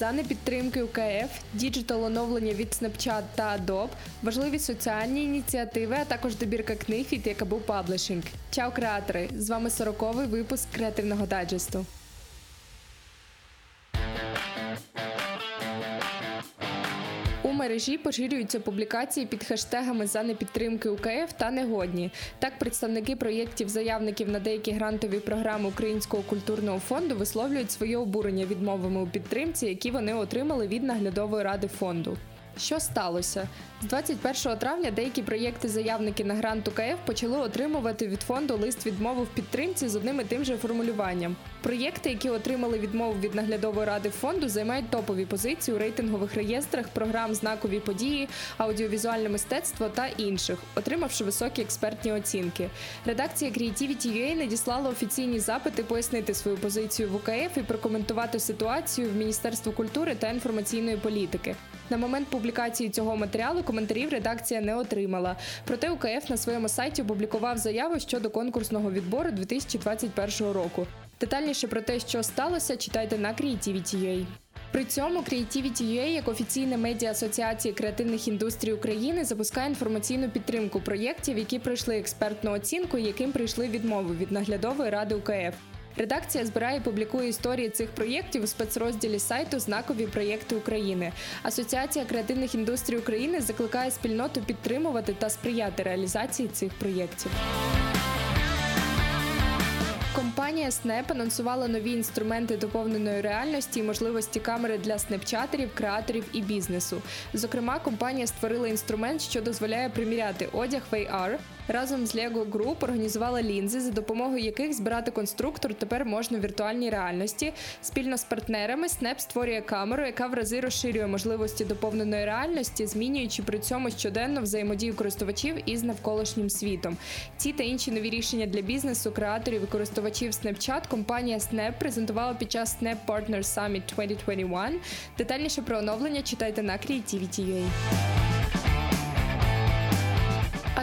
за непідтримки УКФ, діджитал оновлення від Snapchat та Adobe, важливі соціальні ініціативи, а також добірка книг від Yakaboo Publishing. Чао, креатори! З вами 40-й випуск креативного дайджесту. Мережею поширюються публікації під хештегами занепідтримкиУКФ та негідні. Так, представники проєктів заявників на деякі грантові програми Українського культурного фонду висловлюють своє обурення відмовами у підтримці, які вони отримали від наглядової ради фонду. Що сталося? З 21 травня деякі проєкти-заявники на грант УКФ почали отримувати від фонду лист відмови в підтримці з одним і тим же формулюванням. Проєкти, які отримали відмову від наглядової ради фонду, займають топові позиції у рейтингових реєстрах програм знакові події, аудіовізуальне мистецтво та інших, отримавши високі експертні оцінки. Редакція Creativity.ua надіслала офіційні запити пояснити свою позицію в УКФ і прокоментувати ситуацію в Міністерство культури та інформаційної політики. На момент публікації цього матеріалу коментарів редакція не отримала. Проте УКФ на своєму сайті опублікував заяву щодо конкурсного відбору 2021 року. Детальніше про те, що сталося, читайте на Creativity.ua. При цьому Creativity.ua, як офіційна медіа асоціації креативних індустрій України, запускає інформаційну підтримку проєктів, які пройшли експертну оцінку, яким прийшли відмови від наглядової ради УКФ. Редакція збирає і публікує історії цих проєктів у спецрозділі сайту Знакові проєкти України. Асоціація креативних індустрій України закликає спільноту підтримувати та сприяти реалізації цих проєктів. Компанія Snap анонсувала нові інструменти доповненої реальності і можливості камери для снепчатерів, креаторів і бізнесу. Зокрема, компанія створила інструмент, що дозволяє приміряти одяг в AR. Разом з Lego Group організувала лінзи, за допомогою яких збирати конструктор тепер можна в віртуальній реальності. Спільно з партнерами Snap створює камеру, яка в рази розширює можливості доповненої реальності, змінюючи при цьому щоденно взаємодію користувачів із навколишнім світом. Ці та інші нові рішення для бізнесу, креаторів і користувачів Snapchat компанія Snap презентувала під час Snap Partner Summit 2021. Детальніше про оновлення читайте на Creativity.ua.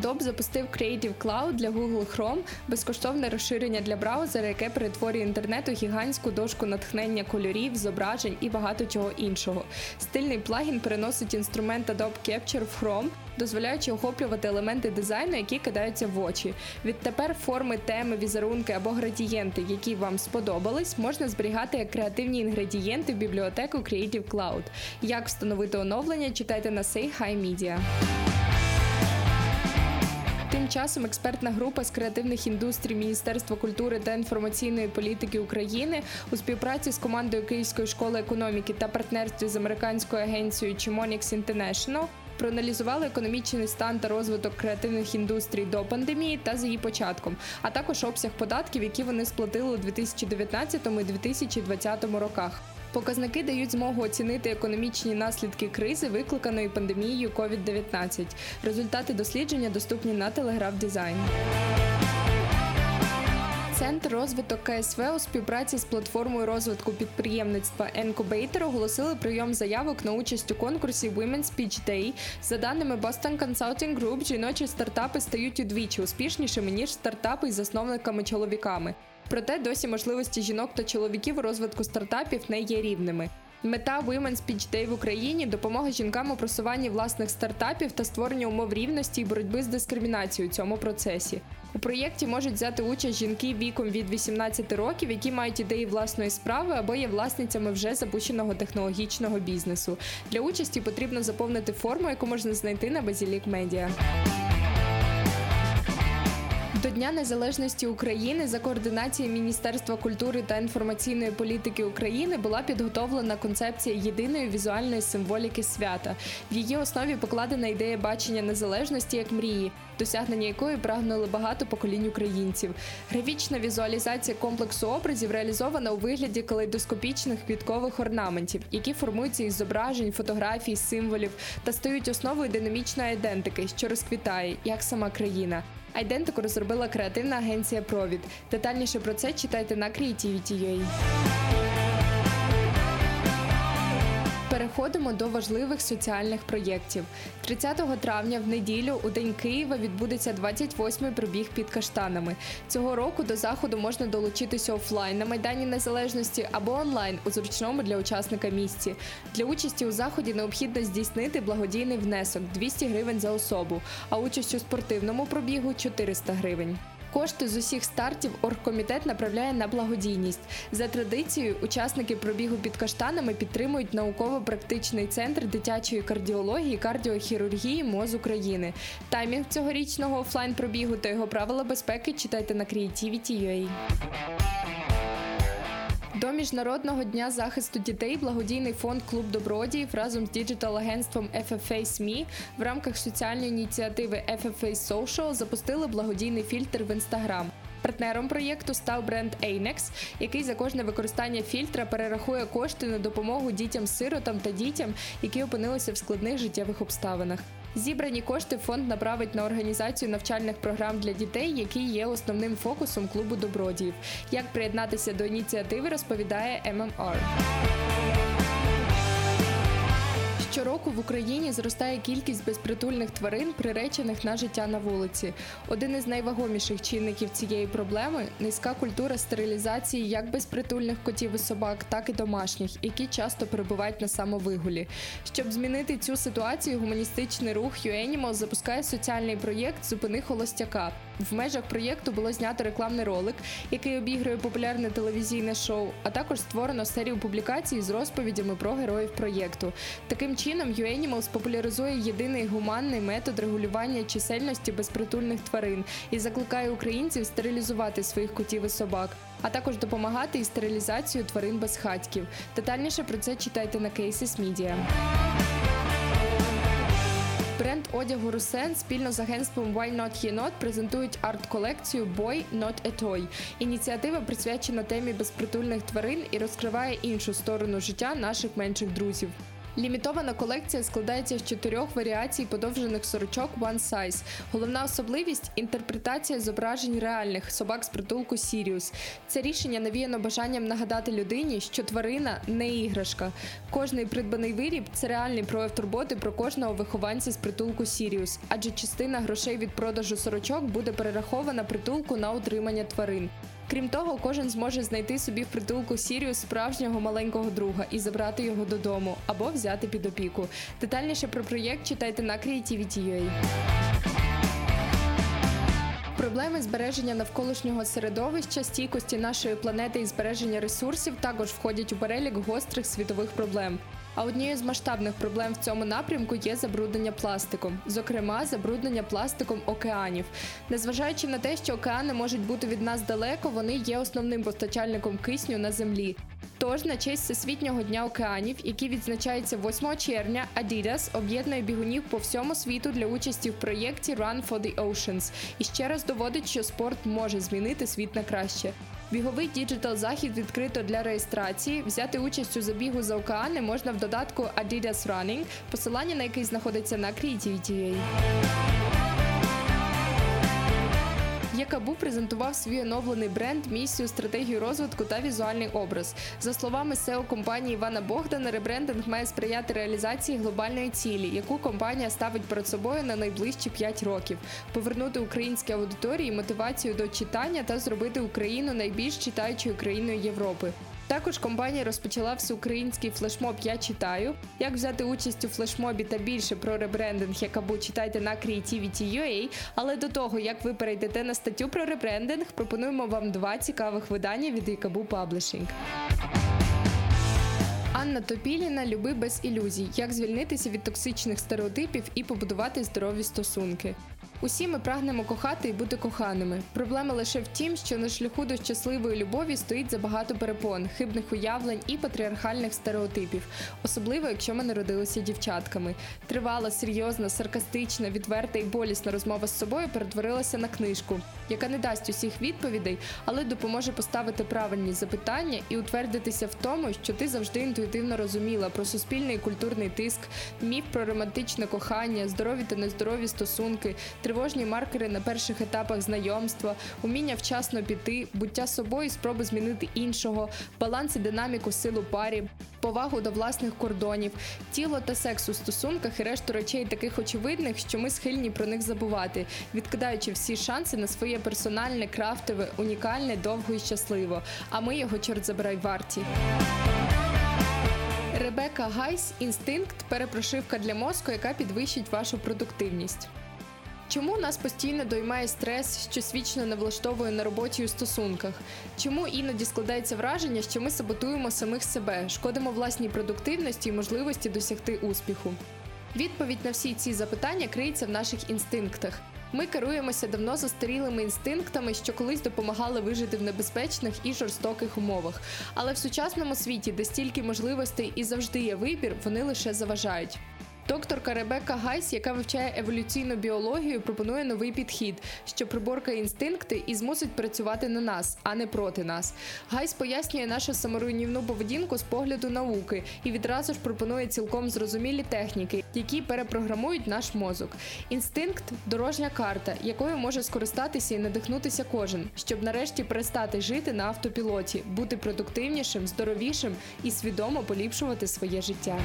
Adobe запустив Creative Cloud для Google Chrome, безкоштовне розширення для браузера, яке перетворює інтернет у гігантську дошку натхнення кольорів, зображень і багато чого іншого. Стильний плагін переносить інструмент Adobe Capture в Chrome, дозволяючи охоплювати елементи дизайну, які кидаються в очі. Відтепер форми, теми, візерунки або градієнти, які вам сподобались, можна зберігати як креативні інгредієнти в бібліотеку Creative Cloud. Як встановити оновлення, читайте на Say Hi Media. Тим часом експертна група з креативних індустрій Міністерства культури та інформаційної політики України у співпраці з командою Київської школи економіки та партнерстві з американською агенцією Chimonix International проаналізували економічний стан та розвиток креативних індустрій до пандемії та з її початком, а також обсяг податків, які вони сплатили у 2019 і 2020 роках. Показники дають змогу оцінити економічні наслідки кризи, викликаної пандемією COVID-19. Результати дослідження доступні на Telegraph Design. Центр розвиток КСВ у співпраці з платформою розвитку підприємництва Encubator оголосили прийом заявок на участь у конкурсі Women's Pitch Day. За даними Boston Consulting Group, жіночі стартапи стають удвічі успішнішими ніж стартапи із засновниками чоловіками. Проте досі можливості жінок та чоловіків у розвитку стартапів не є рівними. Мета Women's Pitch Day в Україні допомога жінкам у просуванні власних стартапів та створення умов рівності і боротьби з дискримінацією у цьому процесі. У проєкті можуть взяти участь жінки віком від 18 років, які мають ідеї власної справи або є власницями вже запущеного технологічного бізнесу. Для участі потрібно заповнити форму, яку можна знайти на Базілік Медіа. Дня Незалежності України за координацією Міністерства культури та інформаційної політики України була підготовлена концепція єдиної візуальної символіки свята. В її основі покладена ідея бачення незалежності як мрії, досягнення якої прагнули багато поколінь українців. Графічна візуалізація комплексу образів реалізована у вигляді калейдоскопічних квіткових орнаментів, які формуються із зображень, фотографій, символів та стають основою динамічної ідентики, що розквітає як сама країна. Айдентику розробила креативна агенція Провід. Детальніше про це читайте на Creativity.ua. Переходимо до важливих соціальних проєктів. 30 травня в неділю у День Києва відбудеться 28-й пробіг під каштанами. Цього року до заходу можна долучитися офлайн на Майдані Незалежності або онлайн у зручному для учасника місці. Для участі у заході необхідно здійснити благодійний внесок 200 гривень за особу, а участь у спортивному пробігу 400 гривень. Кошти з усіх стартів оргкомітет направляє на благодійність. За традицією, учасники пробігу під каштанами підтримують науково-практичний центр дитячої кардіології кардіохірургії МОЗ України. Таймінг цьогорічного офлайн пробігу та його правила безпеки читайте на Creativity.ua. До міжнародного дня захисту дітей благодійний фонд Клуб добродіїв разом з діджитал-агентством FFA SME в рамках соціальної ініціативи FFA Social запустили благодійний фільтр в інстаграм. Партнером проєкту став бренд Einex, який за кожне використання фільтра перерахує кошти на допомогу дітям-сиротам та дітям, які опинилися в складних життєвих обставинах. Зібрані кошти фонд направить на організацію навчальних програм для дітей, які є основним фокусом клубу добродіїв. Як приєднатися до ініціативи, розповідає ММР. Щороку в Україні зростає кількість безпритульних тварин, приречених на життя на вулиці. Один із найвагоміших чинників цієї проблеми низька культура стерилізації як безпритульних котів і собак, так і домашніх, які часто перебувають на самовигулі. Щоб змінити цю ситуацію, гуманістичний рух UAnimal запускає соціальний проєкт Зупини холостяка. В межах проєкту було знято рекламний ролик, який обігрує популярне телевізійне шоу, а також створено серію публікацій з розповідями про героїв проєкту. Таким чином, UAnimals популяризує єдиний гуманний метод регулювання чисельності безпритульних тварин і закликає українців стерилізувати своїх котів і собак, а також допомагати із стерилізацією тварин безхатьків. Детальніше про це читайте на Cases Media. Бренд одягу Русен спільно з агентством Why Not Єнот презентують арт-колекцію Boy Not a Toy. Ініціатива присвячена темі безпритульних тварин і розкриває іншу сторону життя наших менших друзів. Лімітована колекція складається з чотирьох варіацій подовжених сорочок One Size. Головна особливість інтерпретація зображень реальних собак з притулку Сіріус. Це рішення навіяно бажанням нагадати людині, що тварина не іграшка. Кожний придбаний виріб це реальний прояв турботи про кожного вихованця з притулку Сіріус, адже частина грошей від продажу сорочок буде перерахована притулку на утримання тварин. Крім того, кожен зможе знайти собі в притулку Сірію справжнього маленького друга і забрати його додому або взяти під опіку. Детальніше про проєкт читайте на Creativity.ua. Проблеми збереження навколишнього середовища, стійкості нашої планети і збереження ресурсів також входять у перелік гострих світових проблем. А однією з масштабних проблем в цьому напрямку є забруднення пластиком, зокрема, забруднення пластиком океанів. Незважаючи на те, що океани можуть бути від нас далеко, вони є основним постачальником кисню на землі. Тож на честь всесвітнього дня океанів, який відзначається 8 червня, Adidas об'єднує бігунів по всьому світу для участі в проєкті Run for the Oceans і ще раз доводить, що спорт може змінити світ на краще. Біговий діджитал захід відкрито для реєстрації. Взяти участь у забігу за океани можна в додатку Adidas Running, посилання на який знаходиться на Creativity.ua. Якабу презентував свій оновлений бренд, місію, стратегію розвитку та візуальний образ. За словами SEO компанії Івана Богдана, ребрендинг має сприяти реалізації глобальної цілі, яку компанія ставить перед собою на найближчі 5 років: повернути українській аудиторії мотивацію до читання та зробити Україну найбільш читаючою країною Європи. Також компанія розпочала всеукраїнський флешмоб Я читаю. Як взяти участь у флешмобі та більше про ребрендинг, якабу читайте на Creativity.ua. Але до того, як ви перейдете на статтю про ребрендинг, пропонуємо вам два цікавих видання від Yakaboo Publishing. Анна Топіліна Люби без ілюзій. Як звільнитися від токсичних стереотипів і побудувати здорові стосунки. Усі ми прагнемо кохати і бути коханими. Проблема лише в тім, що на шляху до щасливої любові стоїть забагато перепон, хибних уявлень і патріархальних стереотипів, особливо якщо ми народилися дівчатками. Тривала, серйозна, саркастична, відверта і болісна розмова з собою перетворилася на книжку, яка не дасть усіх відповідей, але допоможе поставити правильні запитання і утвердитися в тому, що ти завжди інтуїтивно розуміла про суспільний і культурний тиск, міф про романтичне кохання, здорові та нездорові стосунки тривожні маркери на перших етапах знайомства, уміння вчасно піти, буття собою, спроби змінити іншого, баланс і динаміку сил у парі, повагу до власних кордонів, тіло та секс у стосунках і решту речей таких очевидних, що ми схильні про них забувати, відкидаючи всі шанси на своє персональне, крафтове, унікальне, довго і щасливо. А ми його чорт забирай варті. Ребека Гайс інстинкт перепрошивка для мозку, яка підвищить вашу продуктивність. Чому нас постійно доймає стрес, щось вічно не влаштовує на роботі у стосунках? Чому іноді складається враження, що ми саботуємо самих себе, шкодимо власній продуктивності і можливості досягти успіху? Відповідь на всі ці запитання криється в наших інстинктах. Ми керуємося давно застарілими інстинктами, що колись допомагали вижити в небезпечних і жорстоких умовах. Але в сучасному світі, де стільки можливостей і завжди є вибір, вони лише заважають. Докторка Ребекка Гайс, яка вивчає еволюційну біологію, пропонує новий підхід, що приборкає інстинкти і змусить працювати на нас, а не проти нас. Гайс пояснює нашу саморуйнівну поведінку з погляду науки і відразу ж пропонує цілком зрозумілі техніки, які перепрограмують наш мозок. Інстинкт дорожня карта, якою може скористатися і надихнутися кожен, щоб нарешті перестати жити на автопілоті, бути продуктивнішим, здоровішим і свідомо поліпшувати своє життя.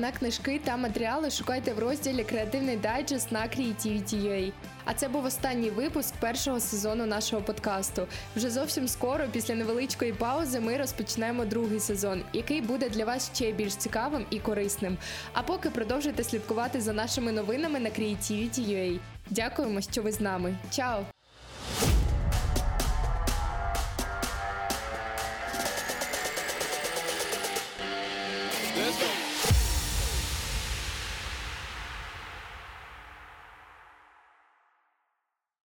Книжки та матеріали шукайте в розділі Креативний дайджест на Creativity.ua. А це був останній випуск першого сезону нашого подкасту. Вже зовсім скоро, після невеличкої паузи, ми розпочнемо другий сезон, який буде для вас ще більш цікавим і корисним. А поки продовжуйте слідкувати за нашими новинами на Creativity.ua. Дякуємо, що ви з нами. Чао!